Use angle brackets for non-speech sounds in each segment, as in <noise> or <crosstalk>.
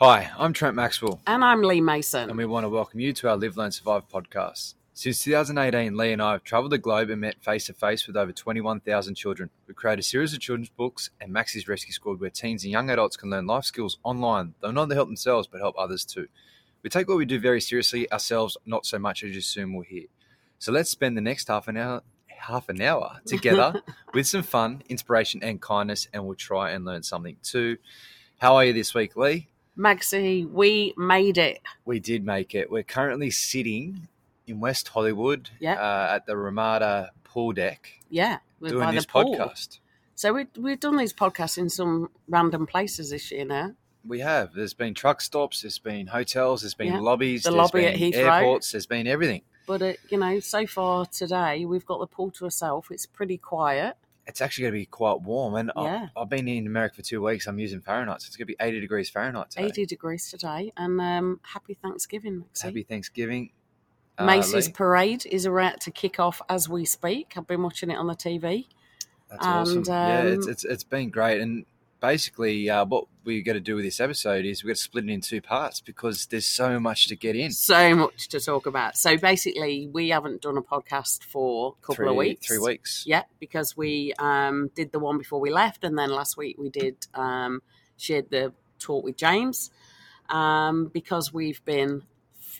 Hi, I'm Trent Maxwell, And I'm Lee Mason. and we want to welcome you to our Live, Learn, Survive podcast. Since 2018, Lee and I have travelled the globe and met face to face with over 21,000 children. We create a series of children's books and Max's Rescue Squad where teens and young adults can learn life skills online. They'll not only help themselves, but help others too. We take what we do very seriously, ourselves not so much as you soon will hear. So let's spend the next half an hour half an hour <laughs> together with some fun, inspiration, and kindness, and we'll try and learn something too. How are you this week, Lee? Maxie, we made it. We did make it. We're currently sitting in West Hollywood Yeah. uh, at the Ramada pool deck Yeah, we're doing by this podcast. So we, we've done these podcasts in some random places this year now. We have. There's been truck stops, there's been hotels, there's been Yeah. lobbies, The there's lobby been at Heathrow. airports, there's been everything. But, uh, you know, so far today, we've got the pool to ourselves. It's pretty quiet. It's actually going to be quite warm. And Yeah. I, I've been in America for two weeks. I'm using Fahrenheit. So it's going to be 80 degrees Fahrenheit today. 80 degrees today. And um, happy Thanksgiving, Maxie. Happy Thanksgiving. uh, Macy's Lee. parade is about to kick off as we speak. I've been watching it on the TV. That's awesome. And, yeah, it's, um, it's it's been great. And basically, uh, what we're going to do with this episode is we're going to split it in two parts because there's so much to get in. So much to talk about. So basically, we haven't done a podcast for a couple three, of weeks. Three weeks. Yeah, because we um, did the one before we left, and then last week we did um, shared the talk with James um, because we've been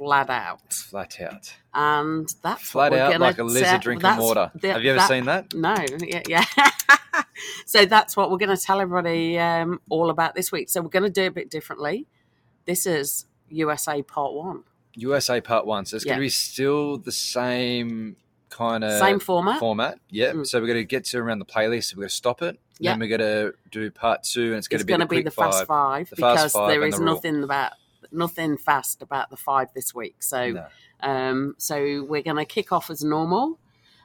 flat out, Flat out. and that's Flat out like a lizard drinking water. the- Have you ever that- seen that? No, yeah, yeah. <laughs> so that's what we're going to tell everybody um, all about this week. So we're going to do a bit differently. This is USA Part One, USA Part One. So it's going to be still the same kind of same format. format. Yeah. Mm. So we're going to get to around the playlist. So we're going to stop it. Yeah. Then we're going to do Part Two, and it's going it's to be going the to be the fast five. The fast because five there is the nothing about nothing fast about the five this week. So No. um, so we're going to kick off as normal,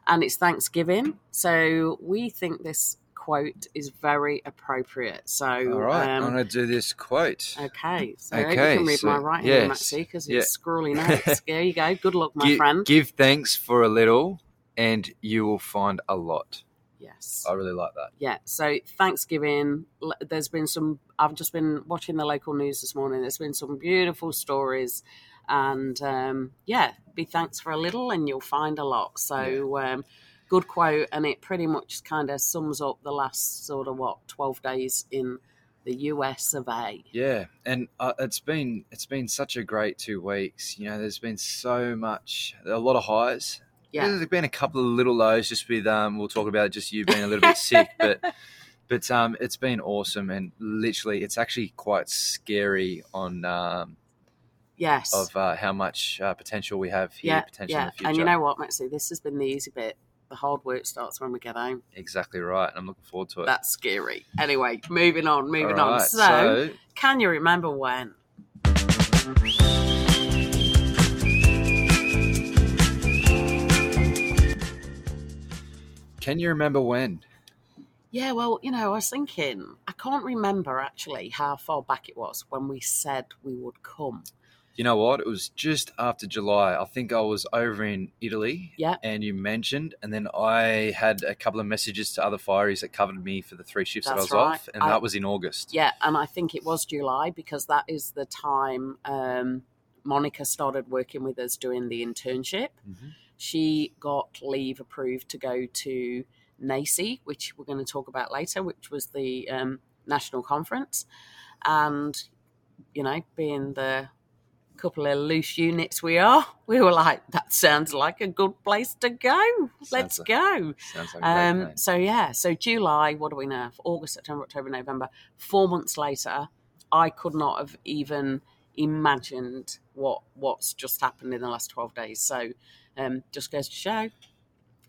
and it's Thanksgiving. So we think this quote is very appropriate. So All right. I'm um, going to do this quote. okay, so Okay, you can read so- my right yes, hand, Maxie, because yeah. it's scrawly <laughs> notes. there you go. Good luck, my friend. Give thanks for a little, and you will find a lot. Yes. I really like that. Yeah, so Thanksgiving, there's been some, I've just been watching the local news this morning. There's been some beautiful stories. And um, yeah, be thanks for a little and you'll find a lot. So, um, good quote. And it pretty much kind of sums up the last sort of what, 12 days in the US of A. Yeah, and uh, it's been it's been such a great two weeks. You know, there's been so much, a lot of highs. Yeah. there's been a couple of little lows, just with um, we'll talk about it, just you being a little bit sick, <laughs> but but um, it's been awesome, and literally, it's actually quite scary on um, Yes. of uh, how much uh, potential we have here, yeah, potential in yeah. the future. And you know what, Maxie? This has been the easy bit. The hard work starts when we get home. exactly right. And I'm looking forward to it. That's scary. Anyway, moving on, moving All on. right, so Can you remember when? Can you remember when? Yeah, well, you know, I was thinking, I can't remember actually how far back it was when we said we would come. You know what? It was just after July. I think I was over in Italy. Yeah. And you mentioned, and then I had a couple of messages to other fireys that covered me for the three shifts that I was right. off, and I- that was in August. Yeah, and I think it was July because that is the time um, Monica started working with us doing the internship. Mhm. She got leave approved to go to NACI, which we're going to talk about later, which was the um, national conference. And, you know, being the couple of loose units we are, we were like, that sounds like a good place to go. Let's like- go. Sounds like Um, so yeah, so July, what do we know? August, September, October, November. Four months later, I could not have even imagined what what's just happened in the last twelve days. So um, just goes to show.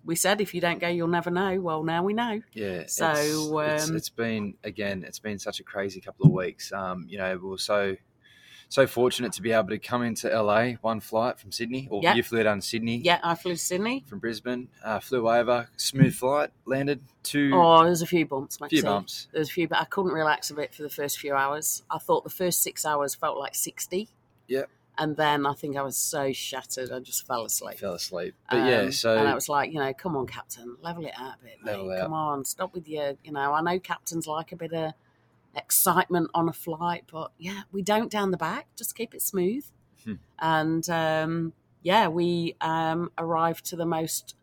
We said if you don't go, you'll never know. Well, now we know. Yeah. so, it's, it's, um, it's been again. It's been such a crazy couple of weeks. Um, you know, we are so so fortunate to be able to come into LA one flight from Sydney, or Yeah. you flew down to Sydney. Yeah, I flew to Sydney. From Brisbane, uh, flew over, smooth flight, landed two Oh, there's a few bumps, Maxie. few bumps. There's a few, but I couldn't relax a bit for the first few hours. I thought the first six hours felt like sixty. Yep. And then I think I was so shattered, I just fell asleep. Fell asleep, but yeah. Um, So and I was like, you know, come on, Captain, level it out a bit. Mate. Level it come on, stop with your, you know, I know captains like a bit of excitement on a flight. But yeah, we don't down the back. Just keep it smooth. Hmm. And um, yeah, we um, arrived to the most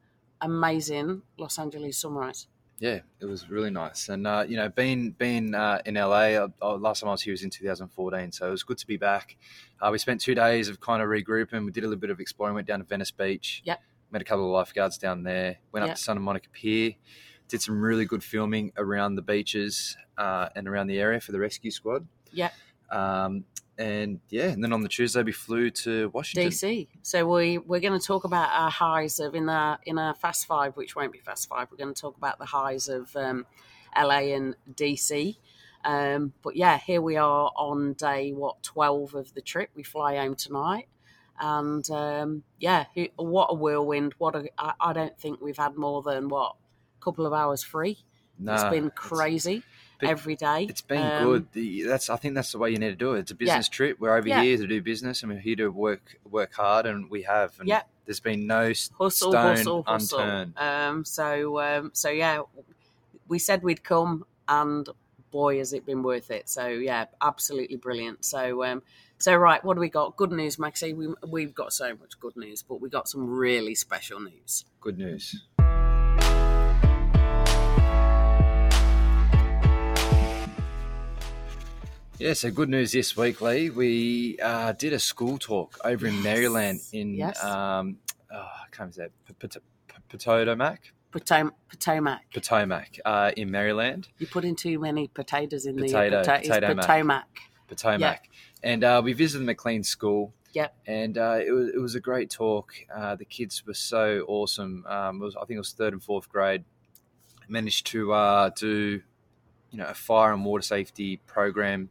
amazing Los Angeles sunrise. Yeah, it was really nice, and uh, you know, being being uh, in LA, uh, uh, last time I was here was in 2014, so it was good to be back. Uh, we spent two days of kind of regrouping. We did a little bit of exploring. Went down to Venice Beach. Yep. Met a couple of lifeguards down there. Went Yep. up to Santa Monica Pier. Did some really good filming around the beaches uh, and around the area for the rescue squad. Yep. Um, and yeah, and then on the Tuesday we flew to Washington. DC. So we we're going to talk about our highs of in our in our fast five, which won't be fast five. We're going to talk about the highs of um, LA and DC. Um, but yeah, here we are on day what twelve of the trip. We fly home tonight, and um, yeah, what a whirlwind! What a I, I don't think we've had more than what a couple of hours free. Nah, it's been it's- but every day. It's been Um, good. The, that's I think that's the way you need to do it. It's a business trip. We're over Yeah. here to do business, and we're here to work work hard, and we have. And Yeah. There's been no hustle, stone hustle, hustle. unturned. Um, so, um, so yeah, we said we'd come, and boy, has it been worth it. So, yeah, absolutely brilliant. So, um, so right, what do we got? Good news, Maxie. We, we've got so much good news, but we got some really special news. Good news. Yeah, so good news this week, Lee. We uh, did a school talk over in Yes. Maryland in Yes. um, oh, I can't remember that Pot- Pot- Potomac, Potomac. Potomac uh, in Maryland. You put in too many potatoes in Potato- the potato mac. Potomac. Potomac. And uh, we visited McLean School. Yep. And uh, it was it was a great talk. Uh, the kids were so awesome. Um, it was, I think it was third and fourth grade. Managed to uh, do, you know, a fire and water safety program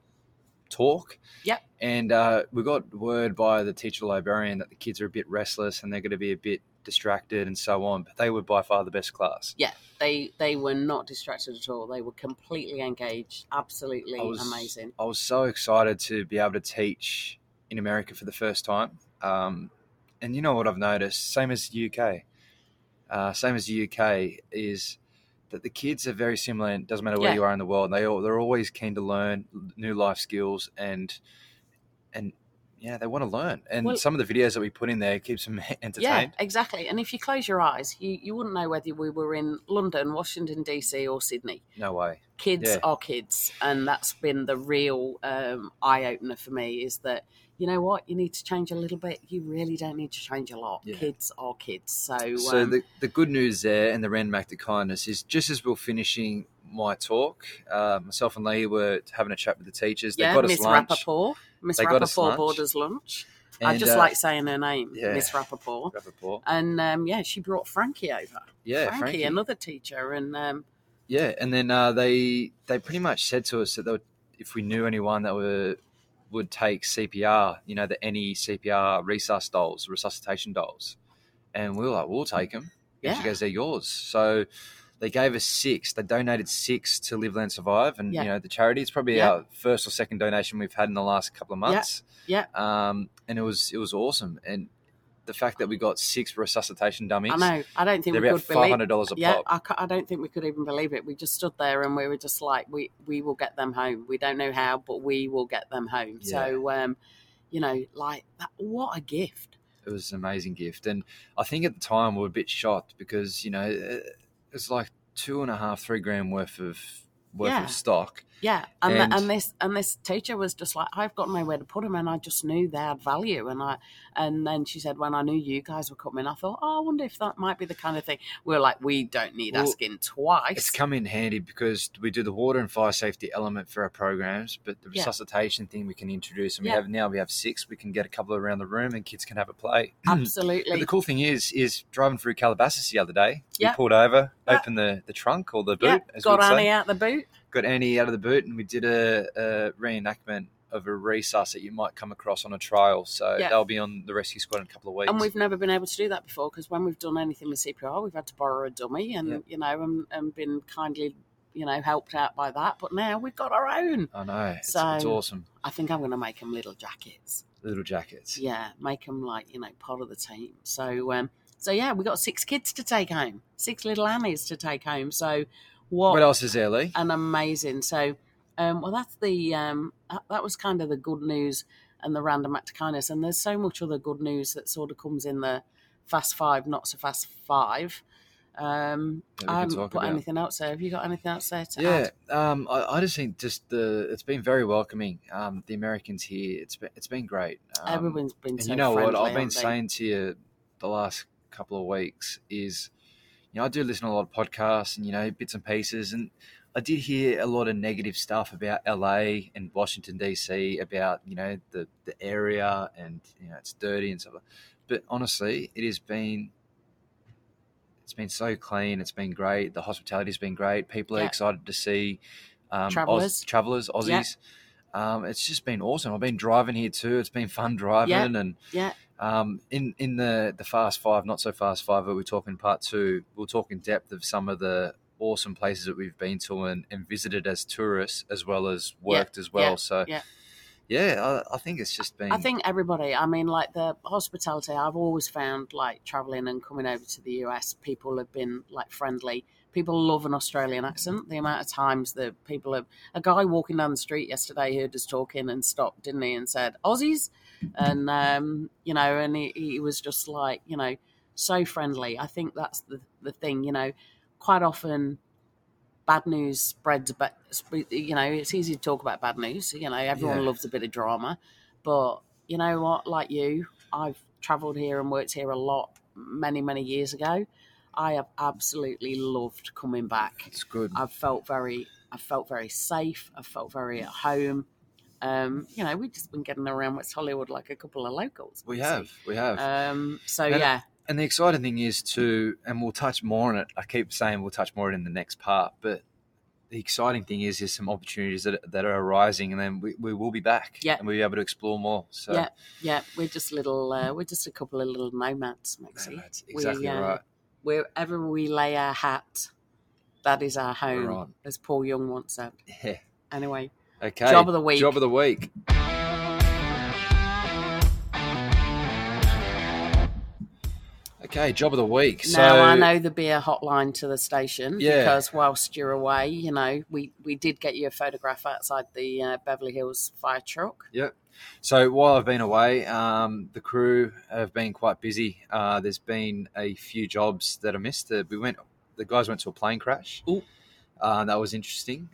talk. Yep. And uh, we got word by the teacher librarian that the kids are a bit restless and they're going to be a bit distracted and so on. But they were by far the best class. Yeah, they they were not distracted at all. They were completely engaged. Absolutely I was- amazing. I was so excited to be able to teach in America for the first time. Um, and you know what I've noticed, same as the UK, uh, same as the UK, is that the kids are very similar. And it doesn't matter where Yeah. you are in the world. They all, they're always keen to learn new life skills and and yeah, they want to learn. And Well- some of the videos that we put in there keeps them <laughs> entertained. Yeah, exactly. And if you close your eyes, you, you wouldn't know whether we were in London, Washington, DC, or Sydney. No way. Kids Yeah. are kids. And that's been the real um, eye opener for me is that, you know what, you need to change a little bit. You really don't need to change a lot. Yeah. Kids are kids. So, So um, the, the good news there and the random act of kindness is just as we we're finishing my talk, uh, myself and Lee were having a chat with the teachers. They yeah, got us Miss lunch. Rappaport. Miss They got us Rappaport lunch. bought us lunch. I just uh, like saying her name, yeah. Miss Rappaport. Rappaport. And um, yeah, she brought Frankie over. Yeah, Frankie, Frankie. another teacher. And um, Yeah, and then uh, they they pretty much said to us that they would, if we knew anyone that were would take CPR, you know, the any CPR resus dolls, resuscitation dolls, and we were like, we'll take them. And she goes, they're yours. So they gave us six. They donated six to Live Learn Survive, and Yeah. you know the charity. It's probably Yeah. our first or second donation we've had in the last couple of months. Yeah. Um, and it was it was awesome, and the fact that we got six resuscitation dummies. I know, I don't think They're we about could five dollars a Yeah, pop. I, I don't think we could even believe it. We just stood there and we were just like, we we will get them home. We don't know how, but we will get them home. So, um, you know, like that, what a gift. it was an amazing gift. And I think at the time we were a bit shocked because, you know, it- it's like two and a half, three grand worth of worth Yeah. of stock. Yeah, and And- the, and this and this teacher was just like, I've got nowhere to put them, and I just knew they had value. And I and then she said, when I knew you guys were coming, I thought, oh, I wonder if that might be the kind of thing. We are like, we don't need Well, asking twice. It's come in handy because we do the water and fire safety element for our programs, but the Yeah. resuscitation thing we can introduce, and Yeah. we have now we have six. We can get a couple around the room, and kids can have a play. Absolutely. <clears throat> But the cool thing is, is driving through Calabasas the other day, Yeah. we pulled over, Yeah. opened the, the trunk or the boot, yeah, as got Annie say, out the boot. Got Annie out of the boot, and we did a, a reenactment of a resus that you might come across on a trial. So Yeah. they'll be on the rescue squad in a couple of weeks. And we've never been able to do that before because when we've done anything with CPR, we've had to borrow a dummy and Yeah. you know and, and been kindly you know helped out by that. But now we've got our own. I know it's, So- it's awesome. I think I'm going to make them little jackets. Little jackets. Yeah, make them like you know part of the team. So um, so yeah, we got six kids to take home, six little Annies to take home. So what, What else is there, Lee? an amazing. So Um, well, that's the um, that, that was kind of the good news and the random act of kindness. And there's so much other good news that sort of comes in the fast five, not so fast five. Um, I haven't put about. anything else there. Have you got anything else there to Yeah, add? um, I, I just think just the it's been very welcoming. Um, the Americans here, it's been it's been great. Um, Everyone's been and so you know what I've been saying to you the last couple of weeks is, you know, I do listen to a lot of podcasts and you know bits and pieces, and I did hear a lot of negative stuff about LA and Washington DC about you know the the area and you know it's dirty and stuff. But honestly, it has been it's been so clean. It's been great. The hospitality's been great. People are Yeah. excited to see um, Travellers. Oz, travelers, Aussies. Um, it's just been awesome. I've been driving here too. It's been fun <laughs> driving, and Yeah, um, in in the the fast five, not so fast five, but we're talking part two. We'll talk in depth of some of the awesome places that we've been to and, and visited as tourists, as well as worked as well. yeah, so yeah. yeah, I, I think it's just been. I think everybody. I mean, like the hospitality. I've always found like traveling and coming over to the US, people have been like friendly. People love an Australian accent. The amount of times that people have. A guy walking down the street yesterday heard us talking and stopped, didn't he, and said Aussies, and um, you know, and he, he was just like you know so friendly. I think that's the the thing. You know, quite often bad news spreads but you know it's easy to talk about bad news you know everyone Yeah. loves a bit of drama but you know what like you i've traveled here and worked here a lot many many years ago i have absolutely loved coming back it's good. i've felt very i felt very safe i felt very at home um you know we've just been getting around west hollywood like a couple of locals we have, we have. um so And- yeah and the exciting thing is to, and we'll touch more on it. I keep saying we'll touch more on it in the next part, but the exciting thing is there's some opportunities that that are arising, and then we, we will be back, Yeah. and we'll be able to explore more. So Yeah, yeah, we're just little, uh, we're just a couple of little nomads, Maxie. that's exactly we, uh, right. Wherever we lay our hat, that is our home, as Paul Young once said. Yeah. Anyway, Okay. Job of the week. Job of the week. Okay, job of the week. So now I know the beer hotline to the station Yeah. because whilst you're away, you know, we, we did get you a photograph outside the uh, Beverly Hills fire truck. Yep. So while I've been away, um, the crew have been quite busy. Uh, there's been a few jobs that I missed. Uh, we went, the guys went to a plane crash. Ooh. Uh, that was interesting.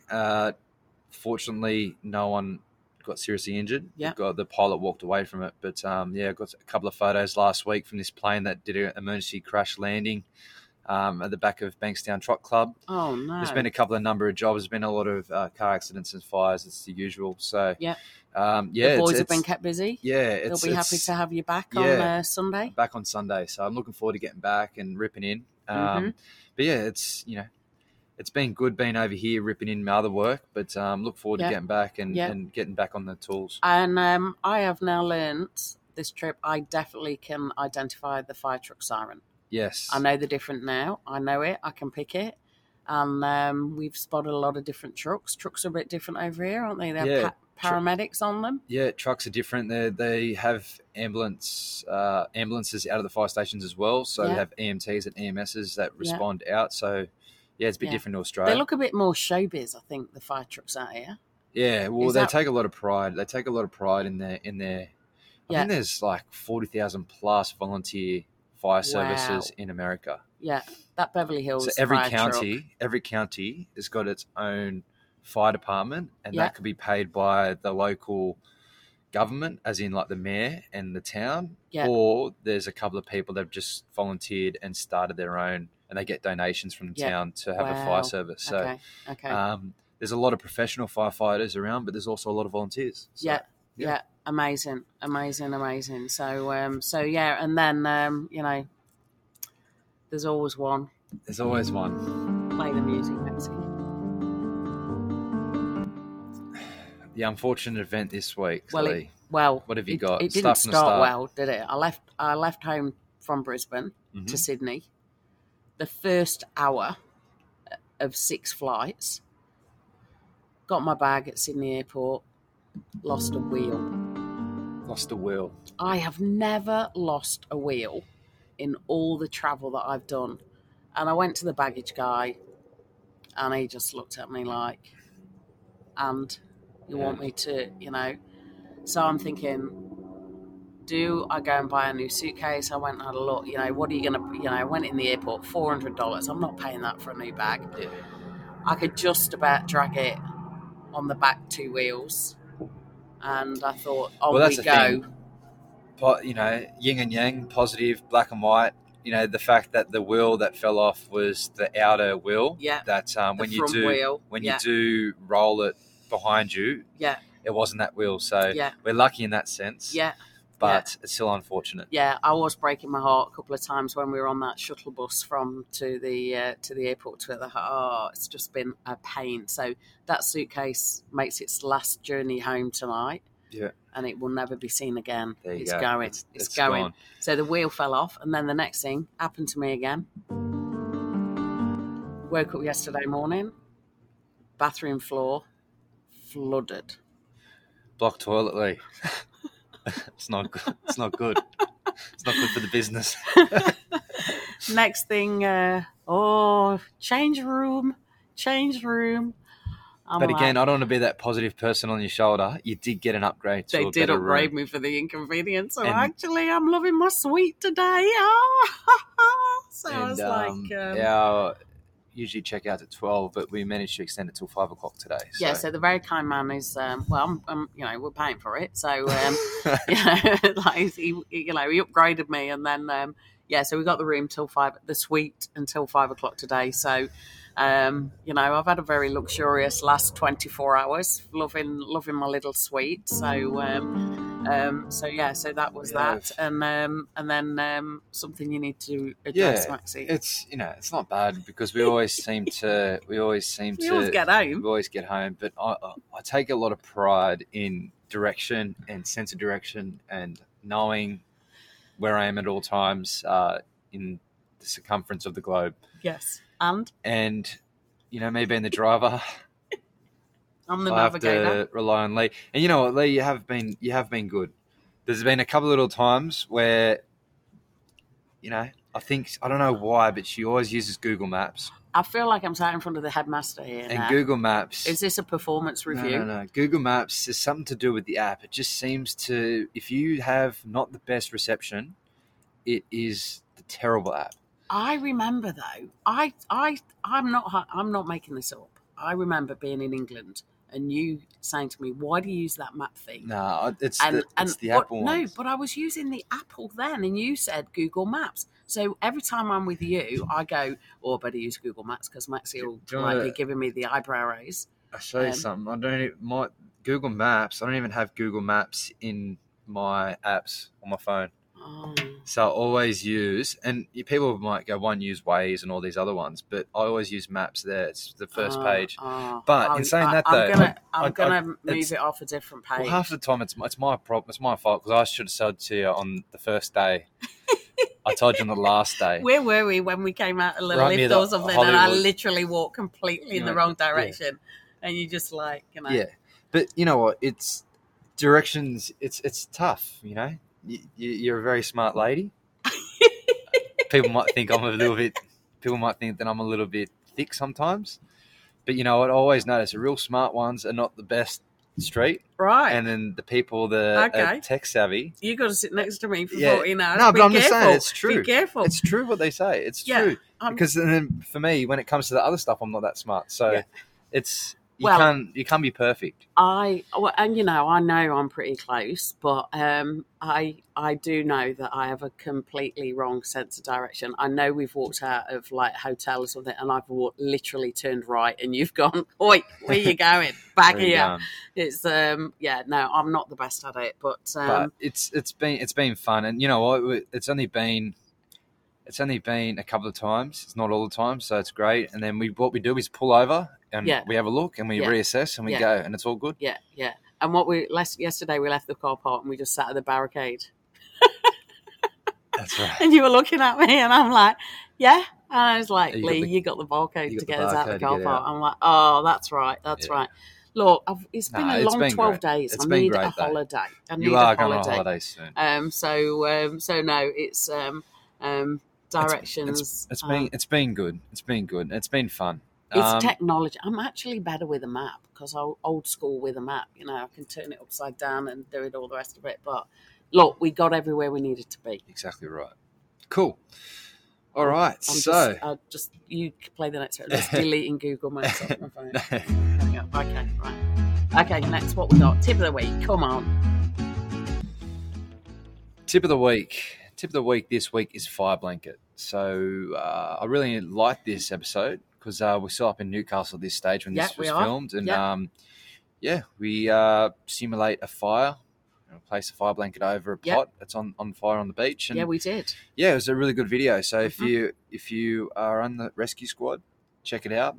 Fortunately, no one got seriously injured. Yeah. Got, the pilot walked away from it. But um, yeah, I got a couple of photos last week from this plane that did an emergency crash landing um, at the back of Bankstown Trot Club. Oh, no. There's been a couple of number of jobs. There's been a lot of uh, car accidents and fires. It's the usual. So Yeah. um, yeah, the it's- boys have it's- been kept busy. yeah, They'll it's, be happy to have you back on uh, Sunday. back on Sunday. So I'm looking forward to getting back and ripping in. Um, Mm-hmm. But yeah, it's you know, it's been good being over here ripping in my other work. But um, look forward Yeah. to getting back and, Yeah. and getting back on the tools. And um, I have now learnt this trip, I definitely can identify the fire truck siren. Yes, I know the different now. I know it. I can pick it. And um, we've spotted a lot of different trucks. Trucks are a bit different over here, aren't they? They have Yeah, pa- paramedics on them. Yeah, trucks are different. They they have ambulance uh, ambulances out of the fire stations as well. So Yeah. they have EMTs and EMSs that respond out. So yeah, it's a bit Yeah. different to Australia. They look a bit more showbiz, I think, the fire trucks out here. Yeah, well, Is they that- take a lot of pride. They take a lot of pride in their in their. I Yeah. think there's like forty thousand plus volunteer fire services in America. Yeah, that Beverly Hills. So every fire truck. county, every county has got its own fire department, and Yeah. that could be paid by the local government, as in like the mayor and the town, Yeah. or there's a couple of people that have just volunteered and started their own, and they get donations from the Yeah. town to have a fire service. So. Okay, okay. Um, there's a lot of professional firefighters around, but there's also a lot of volunteers. So, yeah, yeah, yeah. amazing, amazing, amazing. So, um, so yeah, and then um, you know, there's always one. There's always one. Play the music, Maxie. The unfortunate event this week, Well, it- Well, What have you it, got? It didn't Start start, well, did it? I left. I left home from Brisbane Mhm. to Sydney. The first hour of six flights. Got my bag at Sydney Airport. Lost a wheel. Lost a wheel. I have never lost a wheel in all the travel that I've done. And I went to the baggage guy and he just looked at me like, and you Yeah. want me to, you know. So I'm thinking, do I go and buy a new suitcase? I went and had a look. You know, what are you gonna? You know, I went in the airport, four hundred dollars. I'm not paying that for a new bag. Yeah. I could just about drag it on the back two wheels, and I thought, on Well, that's we the go. thing. Po- you know, yin and yang, positive, black and white. You know, the fact that the wheel that fell off was the outer wheel. Yeah. That um, when you do wheel. when yeah. you do roll it behind you, Yeah. it wasn't that wheel. So Yeah. we're lucky in that sense. Yeah. But it's still unfortunate. yeah, I was breaking my heart a couple of times when we were on that shuttle bus from to the uh, to the airport to the oh, it's just been a pain. So that suitcase makes its last journey home tonight. Yeah. and it will never be seen again. It's go. going. It's, It's, it's going. gone. So the wheel fell off, and then the next thing happened to me again. Woke up yesterday morning, bathroom floor flooded. Block toilet, Lee. <laughs> it's not good. It's not good. It's not good for the business. <laughs> Next thing, uh, oh, change room, change room. I'm but like, again, I don't want to be that positive person on your shoulder. You did get an upgrade to they a did upgrade room. me for the inconvenience. So And- actually, I'm loving my suite today. Ah, <laughs> so I was and like, um, um, our usually check out at 12, but we managed to extend it till 5 o'clock today. So. yeah. So the very kind man is, um, well, I'm, I'm, you know, we're paying for it. So, um, <laughs> <laughs> yeah, like he, you know, he upgraded me, and then um, yeah, so we got the room till five, the suite until five o'clock today. So, um, you know, I've had a very luxurious last twenty four hours, loving loving my little suite. So, um, um, so yeah, so that was Yeah. that, and um, and then um, something you need to yeah, address, Maxie. it's you know it's not bad because we <laughs> always seem to we always seem You to always get home. we always get home. But I, I I take a lot of pride in direction and sense of direction and knowing where I am at all times uh, in the circumference of the globe. Yes, and And you know, me being the driver, I'm the I have navigator. to rely on Lee. And you know what, Lee, you have been you have been good. There's been a couple of little times where, you know, I think I don't know why, but she always uses Google Maps. I feel like I'm sat in front of the headmaster here. And now. Google Maps Is this a performance No, review? No, no, Google Maps is something to do with the app. It just seems to if you have not the best reception, it is the terrible app. I remember though. I I I'm not I'm not making this up. I remember being in England and you saying to me, "Why do you use that map thing?" No, it's and the, and it's the but- Apple no, ones. but I was using the Apple then, and you said Google Maps. So every time I'm with you, I go, "Oh, I better use Google Maps because Maxie will Do you like wanna- be giving me the eyebrow raise." I show you Um, something. I don't even, my Google Maps. I don't even have Google Maps in my apps on my phone. Oh, So I always use, and people might go, one use Waze and all these other ones, but I always use Maps there. It's the first oh, page. oh. But in saying I- that, I'm though, gonna I'm I- gonna move it off a different page. Well, half the time it's it's my problem. It's my fault because I should have said to you on the first day. I told you on the <laughs> last day. Where were we when we came out of the Right lift or something? And I literally walked completely in the Yeah, wrong yeah. direction, and you just like, you know, Yeah, but you know what? It's directions. It's it's tough. You know, you, you're a very smart lady. <laughs> people might think I'm a little bit. People might think that I'm a little bit thick sometimes. But you know what? I always notice the real smart ones are not the best street, right. and then the people that Okay. are tech savvy. you got to sit next to me for Yeah. 14 hours. No, Be but I'm just saying it's true. Be careful. It's true what they say. It's Yeah, true because then for me, when it comes to the other stuff, I'm not that smart. So Yeah. it's you Well- can't you can't be perfect. I well, and you know, I know I'm pretty close, but um, I I do know that I have a completely wrong sense of direction. I know we've walked out of like a hotel or something, and I've walked, literally turned right, and you've <laughs> gone, "Oi, where you going? <laughs> Back here." It's um, yeah, no, I'm not the best at it, but um, but it's it's been it's been fun, and you know what? It's only been it's only been a couple of times. It's not all the time, so it's great. And then we what we do is pull over and Yeah. we have a look and we Yeah. reassess and we Yeah. go, and it's all good. yeah, yeah. And what we last yesterday, we left the car park and we just sat at the barricade. That's right. <laughs> And you were looking at me, and I'm like, yeah. And I was like, You got Lee, the- you got the barcode to got the get us out barcode the car park. I'm like, oh, that's right, that's Yeah. right. Look, I've, it's been Nah, a long been 12 great. days. It's I need a though. holiday. I need You a are going on holiday. holiday soon. Um, so, um, so no, it's um, um, It's- directions. It's um, been it's been good. It's been good. It's been fun. It's Um, technology. I'm actually better with a map because I'm old school with a map. You know, I can turn it upside down and do it all the rest of it. But look, we got everywhere we needed to be. exactly right. Cool. All right. I'm so, just, I'll just you play the next one. Just <laughs> deleting Google Maps off my phone. <laughs> Hang. Okay, right. Okay, next what we got? Tip of the week. Come on. tip of the week. Tip of the week this week is fire blanket. So uh, I really like this episode because uh, we're still up in Newcastle at this stage when this we was filmed, and Yeah. um, yeah, we uh, simulate a fire. you know, Place a fire blanket over a Yeah. pot that's on, on fire on the beach, and Yeah, we did. yeah, it was a really good video. So if Mhm. you if you are on the rescue squad, check it out.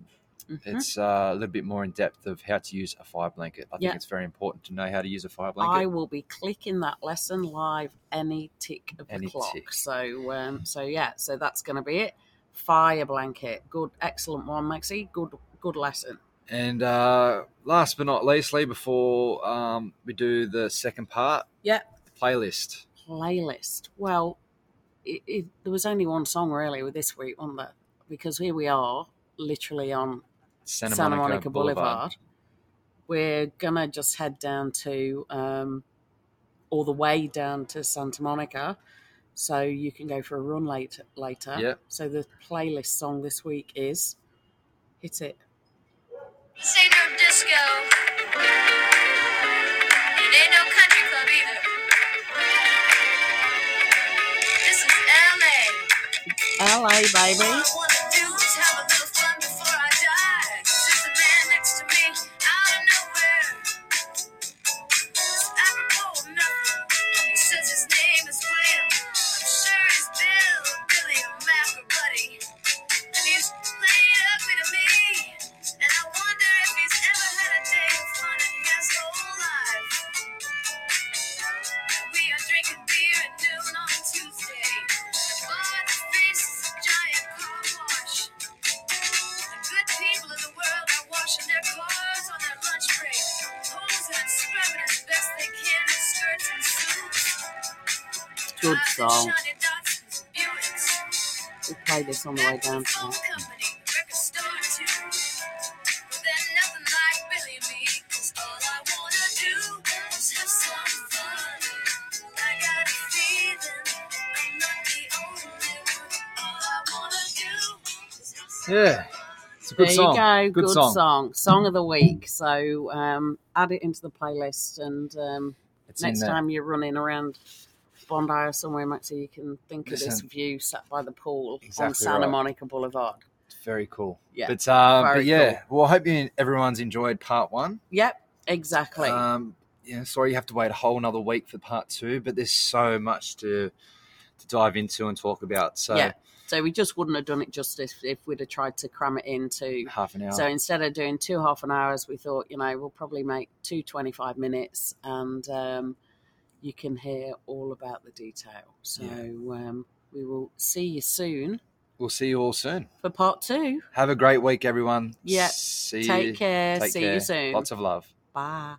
Mhm. It's uh, a little bit more in depth of how to use a fire blanket. I think Yeah. it's very important to know how to use a fire blanket. I will be clicking that lesson live any tick of the clock. tick. So, um, so yeah, so that's going to be it. Fire blanket, good, excellent one, Maxie. Good, good lesson. And uh, last but not leastly, before um, we do the second part, Yeah. playlist. Playlist. Well, it, it, there was only one song really with this week, wasn't there? Because here we are, literally on Santa, Santa, Monica, Monica, Boulevard. We're gonna just head down to um, all the way down to Santa Monica, so you can go for a run later. Later. Yeah. So the playlist song this week is "Hit It." This ain't no disco. It ain't no country club either. This is LA. L.A. baby. The only one. All I wanna do is have some Yeah, it's a good there song. you go. Good, Good, song. song. Song of the week. So um, add it into the playlist, and um, next in time you're running around Bondi or somewhere, Maxie, you can think of this view sat by the pool on Santa right. Monica Boulevard. It's very cool. Yeah, but uh, very but yeah. Well, I hope you, everyone's enjoyed part one. Yep, exactly. Um, yeah, sorry you have to wait a whole another week for part two, but there's so much to to dive into and talk about. So Yeah. so we just wouldn't have done it justice if we'd have tried to cram it into. half an hour. So instead of doing two half an hours, we thought, you know, we'll probably make two 25 minutes and um, you can hear all about the detail. So Yeah. um, we will see you soon we'll see you all soon. for part two. Have a great week, everyone. Yeah. Take you. care. Take see care. you soon. Lots of love. Bye.